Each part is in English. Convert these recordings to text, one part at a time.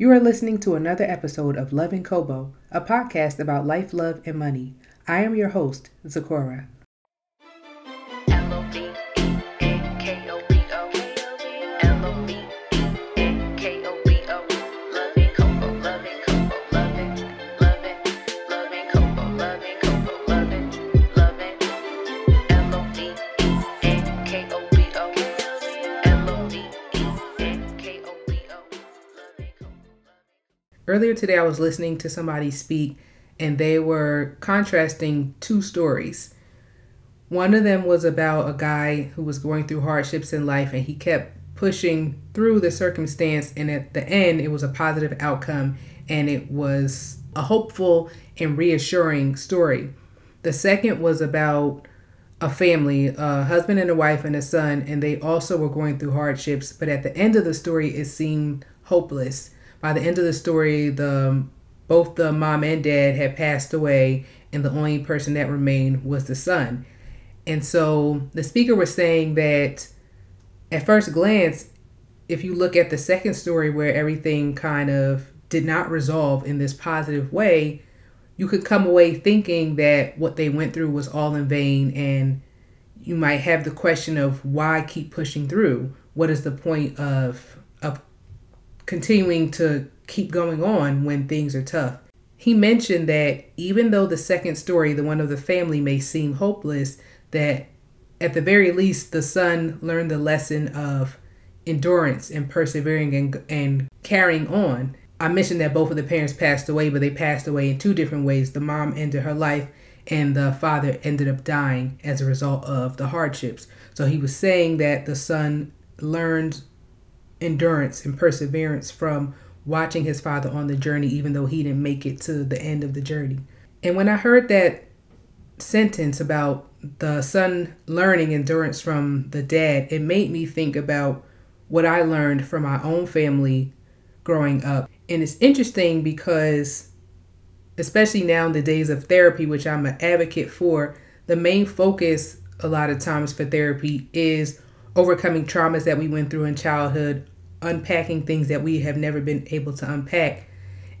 You are listening to another episode of Love and Kobo, a podcast about life, love, and money. I am your host, Zakora. Earlier today, I was listening to somebody speak, and they were contrasting two stories. One of them was about a guy who was going through hardships in life, and he kept pushing through the circumstance, and at the end, it was a positive outcome, and it was a hopeful and reassuring story. The second was about a family, a husband and a wife and a son, and they also were going through hardships, but at the end of the story, it seemed hopeless by the end of the story, the both the mom and dad had passed away, and the only person that remained was the son. And so the speaker was saying that at first glance, if you look at the second story where everything kind of did not resolve in this positive way, you could come away thinking that what they went through was all in vain and you might have the question of why keep pushing through? What is the point of of continuing to keep going on when things are tough. He mentioned that even though the second story, the one of the family, may seem hopeless, that at the very least the son learned the lesson of endurance and persevering and, and carrying on. I mentioned that both of the parents passed away, but they passed away in two different ways. The mom ended her life, and the father ended up dying as a result of the hardships. So he was saying that the son learned endurance and perseverance from watching his father on the journey, even though he didn't make it to the end of the journey. And when I heard that sentence about the son learning endurance from the dad, it made me think about what I learned from my own family growing up. And it's interesting because, especially now in the days of therapy, which I'm an advocate for, the main focus a lot of times for therapy is overcoming traumas that we went through in childhood, unpacking things that we have never been able to unpack.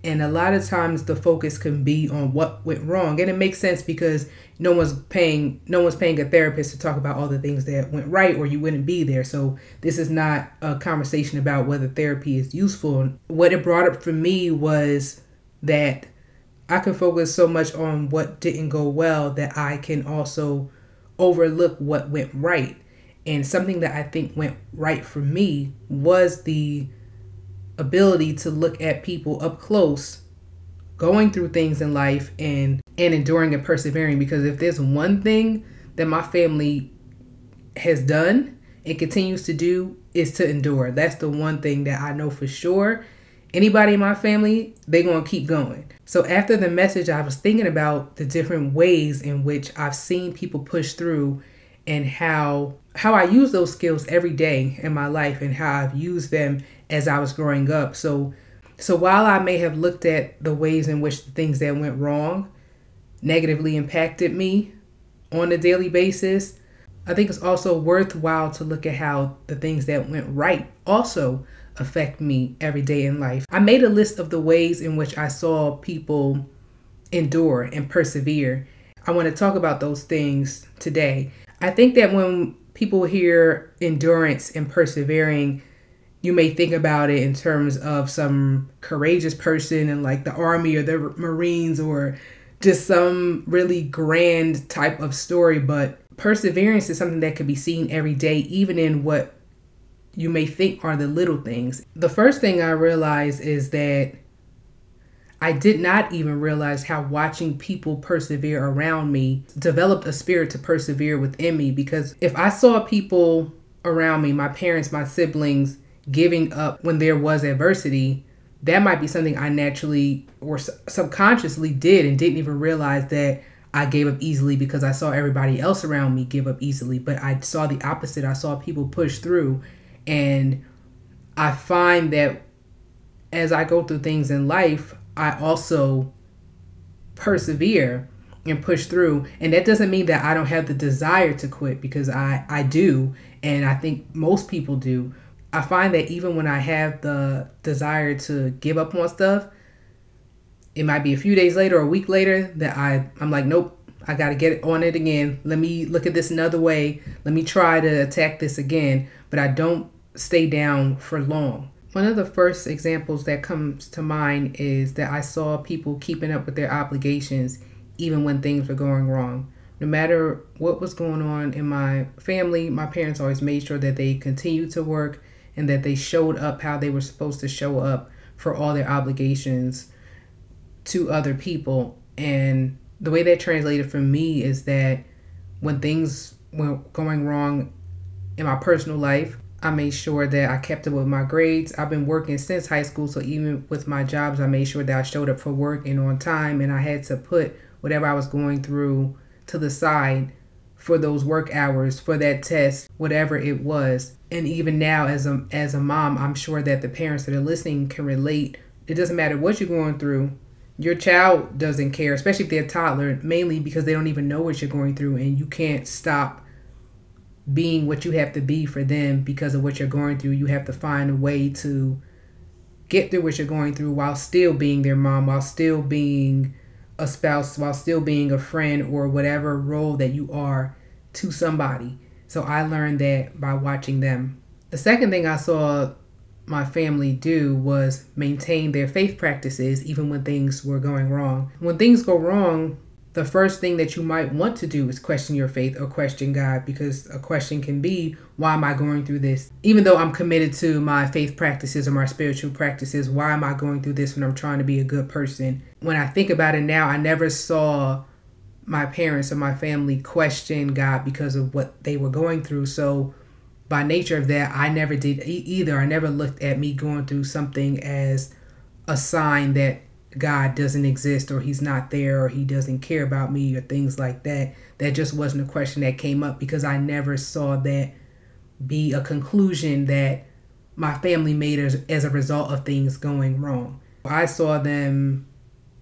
And a lot of times the focus can be on what went wrong. And it makes sense because no one's paying no one's paying a therapist to talk about all the things that went right or you wouldn't be there. So this is not a conversation about whether therapy is useful. What it brought up for me was that I can focus so much on what didn't go well that I can also overlook what went right. And something that I think went right for me was the ability to look at people up close going through things in life and and enduring and persevering because if there's one thing that my family has done and continues to do is to endure. That's the one thing that I know for sure. Anybody in my family, they're going to keep going. So after the message, I was thinking about the different ways in which I've seen people push through and how how I use those skills every day in my life and how I've used them as I was growing up. So so while I may have looked at the ways in which the things that went wrong negatively impacted me on a daily basis, I think it's also worthwhile to look at how the things that went right also affect me every day in life. I made a list of the ways in which I saw people endure and persevere. I want to talk about those things today. I think that when people hear endurance and persevering, you may think about it in terms of some courageous person in like the army or the marines or just some really grand type of story but perseverance is something that could be seen every day even in what you may think are the little things. The first thing i realized is that I did not even realize how watching people persevere around me developed a spirit to persevere within me because if I saw people around me, my parents, my siblings, giving up when there was adversity, that might be something I naturally or subconsciously did and didn't even realize that I gave up easily because I saw everybody else around me give up easily. But I saw the opposite. I saw people push through. And I find that as I go through things in life, I also persevere and push through. And that doesn't mean that I don't have the desire to quit because I, I do. And I think most people do. I find that even when I have the desire to give up on stuff, it might be a few days later or a week later that I, I'm like, nope, I got to get on it again. Let me look at this another way. Let me try to attack this again. But I don't stay down for long. One of the first examples that comes to mind is that I saw people keeping up with their obligations even when things were going wrong. No matter what was going on in my family, my parents always made sure that they continued to work and that they showed up how they were supposed to show up for all their obligations to other people. And the way that translated for me is that when things were going wrong in my personal life, I made sure that I kept up with my grades. I've been working since high school, so even with my jobs, I made sure that I showed up for work and on time, and I had to put whatever I was going through to the side for those work hours, for that test, whatever it was. And even now, as a as a mom, I'm sure that the parents that are listening can relate. It doesn't matter what you're going through. Your child doesn't care, especially if they're a toddler, mainly because they don't even know what you're going through, and you can't stop being what you have to be for them because of what you're going through. You have to find a way to get through what you're going through while still being their mom, while still being a spouse, while still being a friend or whatever role that you are to somebody. So I learned that by watching them. The second thing I saw my family do was maintain their faith practices even when things were going wrong. When things go wrong, the first thing that you might want to do is question your faith or question God because a question can be, why am I going through this? Even though I'm committed to my faith practices or my spiritual practices, why am I going through this when I'm trying to be a good person? When I think about it now, I never saw my parents or my family question God because of what they were going through. So, by nature of that, I never did either. I never looked at me going through something as a sign that God doesn't exist or he's not there or he doesn't care about me or things like that. That just wasn't a question that came up because I never saw that be a conclusion that my family made as, as a result of things going wrong. I saw them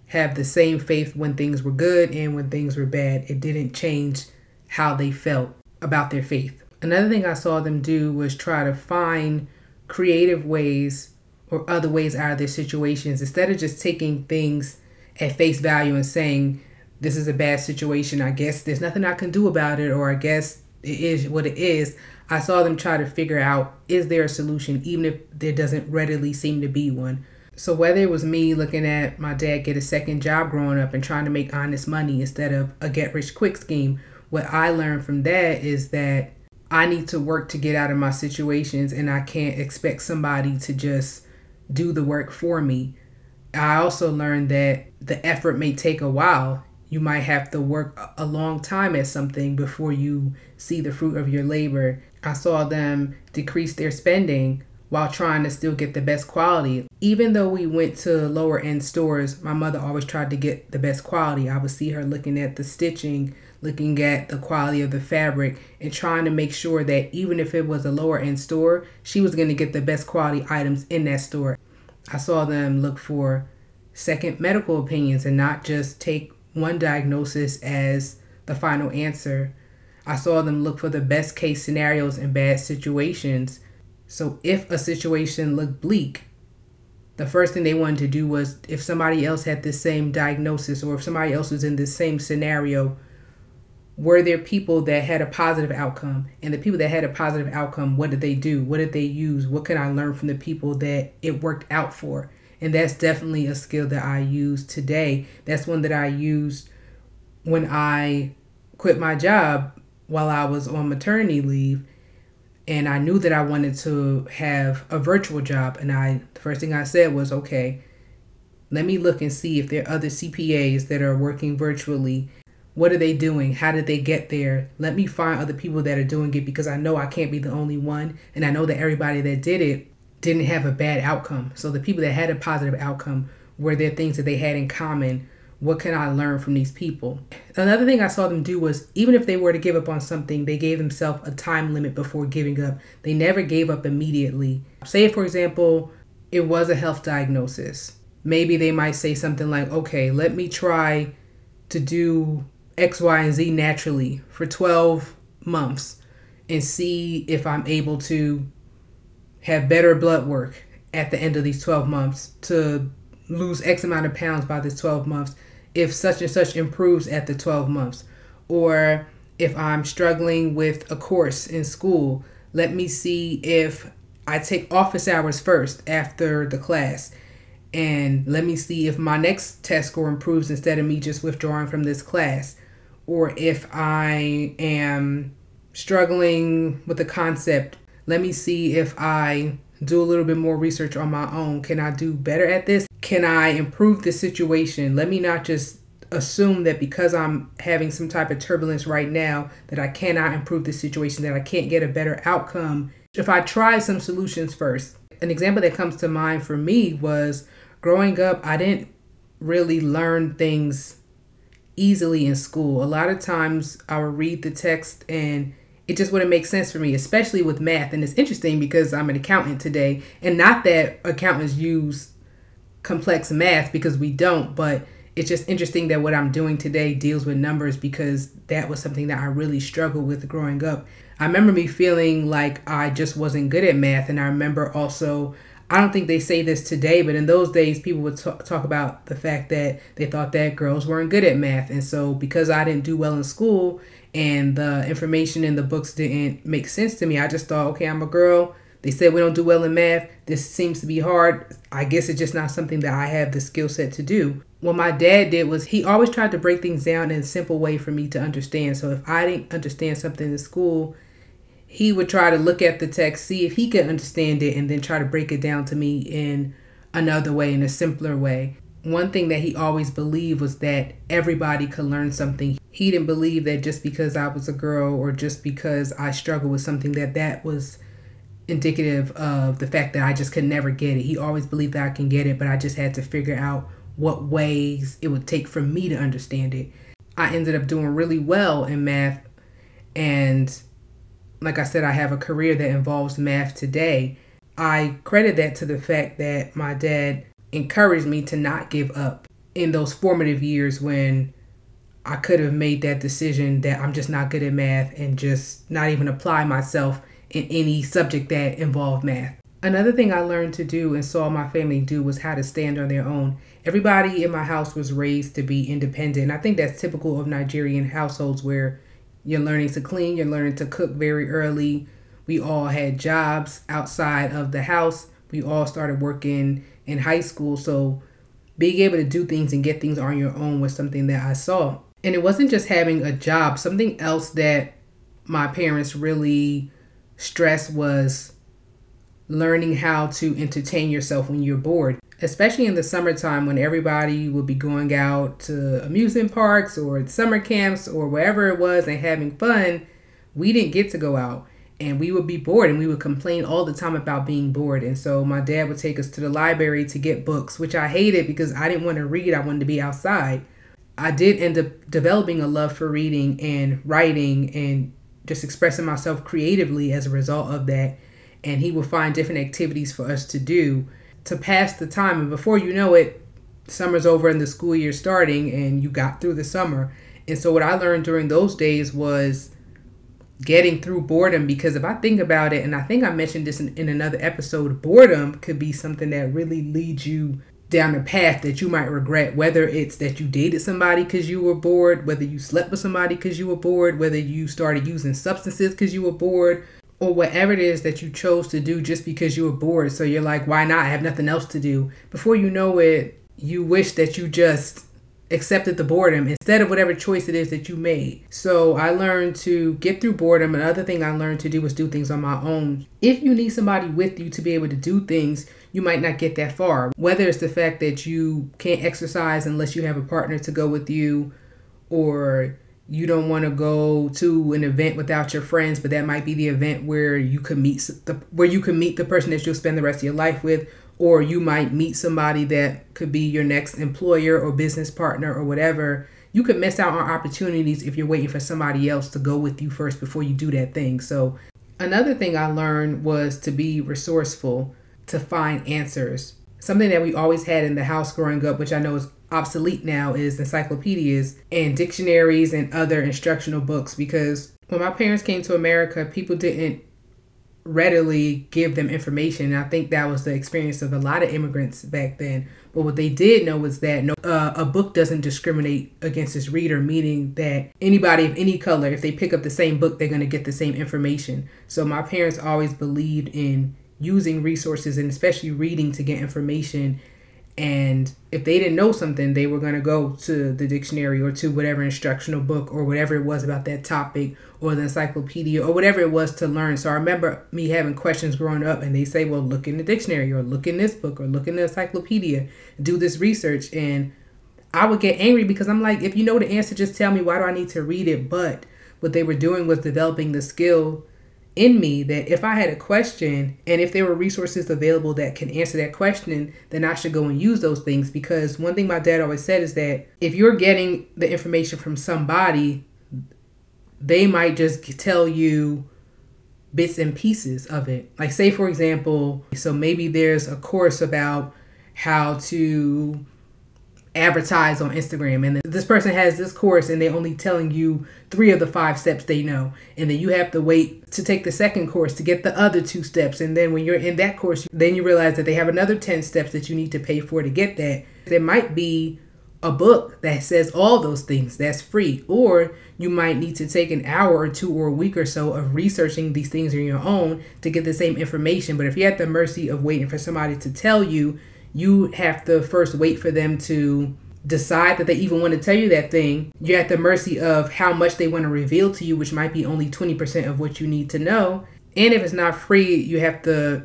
have the same faith when things were good and when things were bad. It didn't change how they felt about their faith. Another thing I saw them do was try to find creative ways or other ways out of their situations instead of just taking things at face value and saying this is a bad situation. I guess there's nothing i can do about it or i guess it is what it is i saw them try to figure out is there a solution even if there doesn't readily seem to be one. So whether it was me looking at my dad get a second job growing up and trying to make honest money instead of a get rich quick scheme what i learned from that is that i need to work to get out of my situations and i can't expect somebody to just do the work for me. I also learned that the effort may take a while. You might have to work a long time at something before you see the fruit of your labor. I saw them decrease their spending while trying to still get the best quality. Even though we went to lower end stores, my mother always tried to get the best quality. I would see her looking at the stitching, looking at the quality of the fabric, and trying to make sure that even if it was a lower end store, she was going to get the best quality items in that store. I saw them look for second medical opinions and not just take one diagnosis as the final answer. I saw them look for the best case scenarios in bad situations. So if a situation looked bleak, the first thing they wanted to do was if somebody else had the same diagnosis or if somebody else was in the same scenario, were there people that had a positive outcome? And the people that had a positive outcome what did they do? What did they use? What can i learn from the people that it worked out for? And that's definitely a skill that i use today. That's one that i used when i quit my job while i was on maternity leave and i knew that i wanted to have a virtual job. And i the first thing i said was okay let me look and see if there are other cpas that are working virtually what are they doing? How did they get there? Let me find other people that are doing it because I know I can't be the only one. And I know that everybody that did it didn't have a bad outcome. So the people that had a positive outcome, were there things that they had in common? What can I learn from these people? Another thing I saw them do was even if they were to give up on something, they gave themselves a time limit before giving up. They never gave up immediately. Say, for example, it was a health diagnosis. Maybe they might say something like, okay, let me try to do X, Y, and Z naturally for 12 months and see if I'm able to have better blood work at the end of these 12 months, to lose X amount of pounds by this 12 months, if such and such improves at the 12 months. Or if I'm struggling with a course in school, let me see if I take office hours first after the class. And let me see if my next test score improves instead of me just withdrawing from this class. Or if I am struggling with a concept, let me see if I do a little bit more research on my own. Can I do better at this? Can I improve the situation? Let me not just assume that because I'm having some type of turbulence right now that I cannot improve the situation, that I can't get a better outcome. If I try some solutions first. An example that comes to mind for me was growing up, I didn't really learn things easily in school. A lot of times I would read the text and it just wouldn't make sense for me, especially with math. And it's interesting because I'm an accountant today, and not that accountants use complex math because we don't, but it's just interesting that what I'm doing today deals with numbers because that was something that I really struggled with growing up. I remember me feeling like I just wasn't good at math, and I remember also. I don't think they say this today, but in those days, people would talk, talk about the fact that they thought that girls weren't good at math. And so, because I didn't do well in school, and the information in the books didn't make sense to me. I just thought, okay, I'm a girl. They said we don't do well in math. This seems to be hard. I guess it's just not something that I have the skill set to do. What my dad did was he always tried to break things down in a simple way for me to understand. So if I didn't understand something in school, he would try to look at the text, see if he could understand it, and then try to break it down to me in another way, in a simpler way one thing that he always believed was that everybody could learn something. He didn't believe that just because I was a girl or just because I struggled with something that that was indicative of the fact that I just could never get it. He always believed that I can get it, but I just had to figure out what ways it would take for me to understand it. I ended up doing really well in math and like I said I have a career that involves math today. I credit that to the fact that my dad encouraged me to not give up in those formative years when I could have made that decision that I'm just not good at math and just not even apply myself in any subject that involved math. Another thing I learned to do and saw my family do was how to stand on their own. Everybody in my house was raised to be independent. I think that's typical of Nigerian households where you're learning to clean, you're learning to cook very early. We all had jobs outside of the house. We all started working in high school. So being able to do things and get things on your own was something that I saw. And it wasn't just having a job, something else that my parents really stressed was learning how to entertain yourself when you're bored, especially in the summertime when everybody would be going out to amusement parks or summer camps or wherever it was and having fun. We didn't get to go out and we would be bored and we would complain all the time about being bored. And so my dad would take us to the library to get books which i hated because i didn't want to read. I wanted to be outside. I did end up developing a love for reading and writing and just expressing myself creatively as a result of that and he would find different activities for us to do to pass the time. And before you know it summer's over and the school year starting and you got through the summer. And so what i learned during those days was getting through boredom because if I think about it, and I think I mentioned this in, in another episode, boredom could be something that really leads you down a path that you might regret, whether it's that you dated somebody because you were bored, whether you slept with somebody because you were bored, whether you started using substances because you were bored, or whatever it is that you chose to do just because you were bored. So you're like, why not? I have nothing else to do. Before you know it, you wish that you just accepted the boredom instead of whatever choice it is that you made. So I learned to get through boredom. Another thing I learned to do was do things on my own. If you need somebody with you to be able to do things, you might not get that far. Whether it's the fact that you can't exercise unless you have a partner to go with you, or you don't want to go to an event without your friends, but that might be the event where you could meet the where you can meet the person that you'll spend the rest of your life with, or you might meet somebody that could be your next employer or business partner or whatever. You could miss out on opportunities if you're waiting for somebody else to go with you first before you do that thing. So, another thing I learned was to be resourceful, to find answers. Something that we always had in the house growing up, which I know is obsolete now, is encyclopedias and dictionaries and other instructional books. Because when my parents came to America, people didn't readily give them information. And I think that was the experience of a lot of immigrants back then. But what they did know was that no, uh, a book doesn't discriminate against its reader, meaning that anybody of any color, if they pick up the same book, they're going to get the same information. So my parents always believed in using resources and especially reading to get information. And if they didn't know something they were going to go to the dictionary or to whatever instructional book or whatever it was about that topic or the encyclopedia or whatever it was to learn. So i remember me having questions growing up and they say well look in the dictionary or look in this book or look in the encyclopedia do this research. And i would get angry because i'm like if you know the answer just tell me why do i need to read it? But what they were doing was developing the skill in me that if I had a question and if there were resources available that can answer that question, then I should go and use those things. Because one thing my dad always said is that if you're getting the information from somebody, they might just tell you bits and pieces of it. Like, say, for example, so maybe there's a course about how to advertise on Instagram. And this person has this course and they're only telling you three of the five steps they know. And then you have to wait to take the second course to get the other two steps. And then when you're in that course then you realize that they have another 10 steps that you need to pay for to get that. There might be a book that says all those things that's free or you might need to take an hour or two or a week or so of researching these things on your own to get the same information. But if you're at the mercy of waiting for somebody to tell you you have to first wait for them to decide that they even want to tell you that thing. You're at the mercy of how much they want to reveal to you, which might be only 20% of what you need to know. And if it's not free, you have to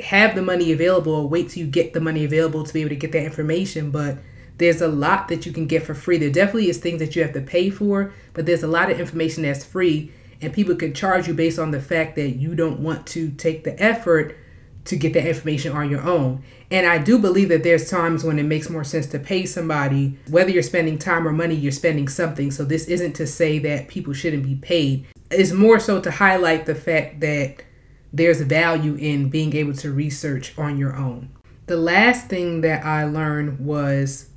have the money available or wait till you get the money available to be able to get that information. But there's a lot that you can get for free. There definitely is things that you have to pay for, but there's a lot of information that's free. And people can charge you based on the fact that you don't want to take the effort to get that information on your own. And I do believe that there's times when it makes more sense to pay somebody, whether you're spending time or money, you're spending something. So this isn't to say that people shouldn't be paid. It's more so to highlight the fact that there's value in being able to research on your own. The last thing that I learned was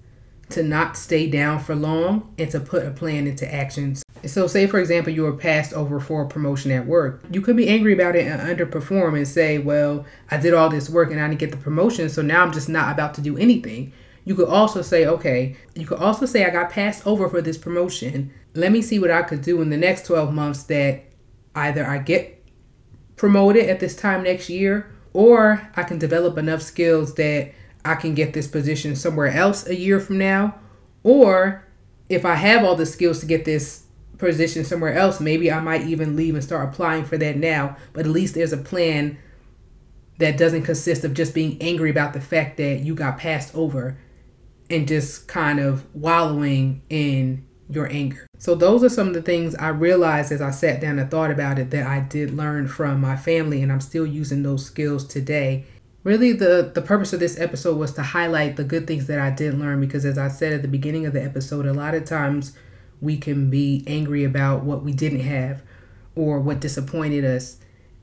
to not stay down for long and to put a plan into action. So, say for example, you were passed over for a promotion at work. You could be angry about it and underperform and say, Well, I did all this work and I didn't get the promotion, so now I'm just not about to do anything. You could also say, Okay, you could also say, I got passed over for this promotion. Let me see what I could do in the next 12 months that either I get promoted at this time next year or I can develop enough skills that I can get this position somewhere else a year from now. Or if I have all the skills to get this position somewhere else, maybe I might even leave and start applying for that now. But at least there's a plan that doesn't consist of just being angry about the fact that you got passed over and just kind of wallowing in your anger. So, those are some of the things I realized as I sat down and thought about it that I did learn from my family, and I'm still using those skills today really the the purpose of this episode was to highlight the good things that I did learn because as I said at the beginning of the episode a lot of times we can be angry about what we didn't have or what disappointed us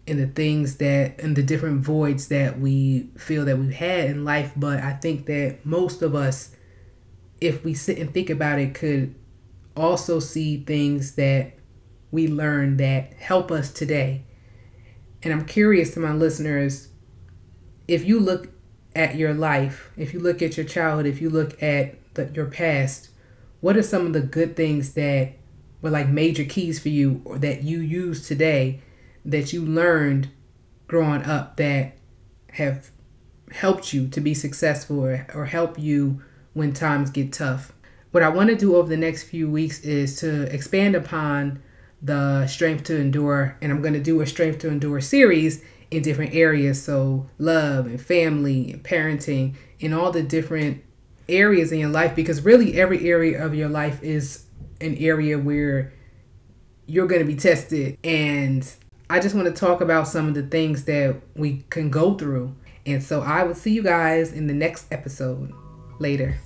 and the things that and the different voids that we feel that we've had in life. But I think that most of us if we sit and think about it could also see things that we learn that help us today. And I'm curious to my listeners if you look at your life, if you look at your childhood, if you look at the, your past, what are some of the good things that were like major keys for you or that you use today that you learned growing up that have helped you to be successful or, or help you when times get tough? What I want to do over the next few weeks is to expand upon the Strength to Endure, and I'm going to do a Strength to Endure series in different areas. So, love and family and parenting and all the different areas in your life, because really every area of your life is an area where you're going to be tested. And I just want to talk about some of the things that we can go through. And so, I will see you guys in the next episode. Later.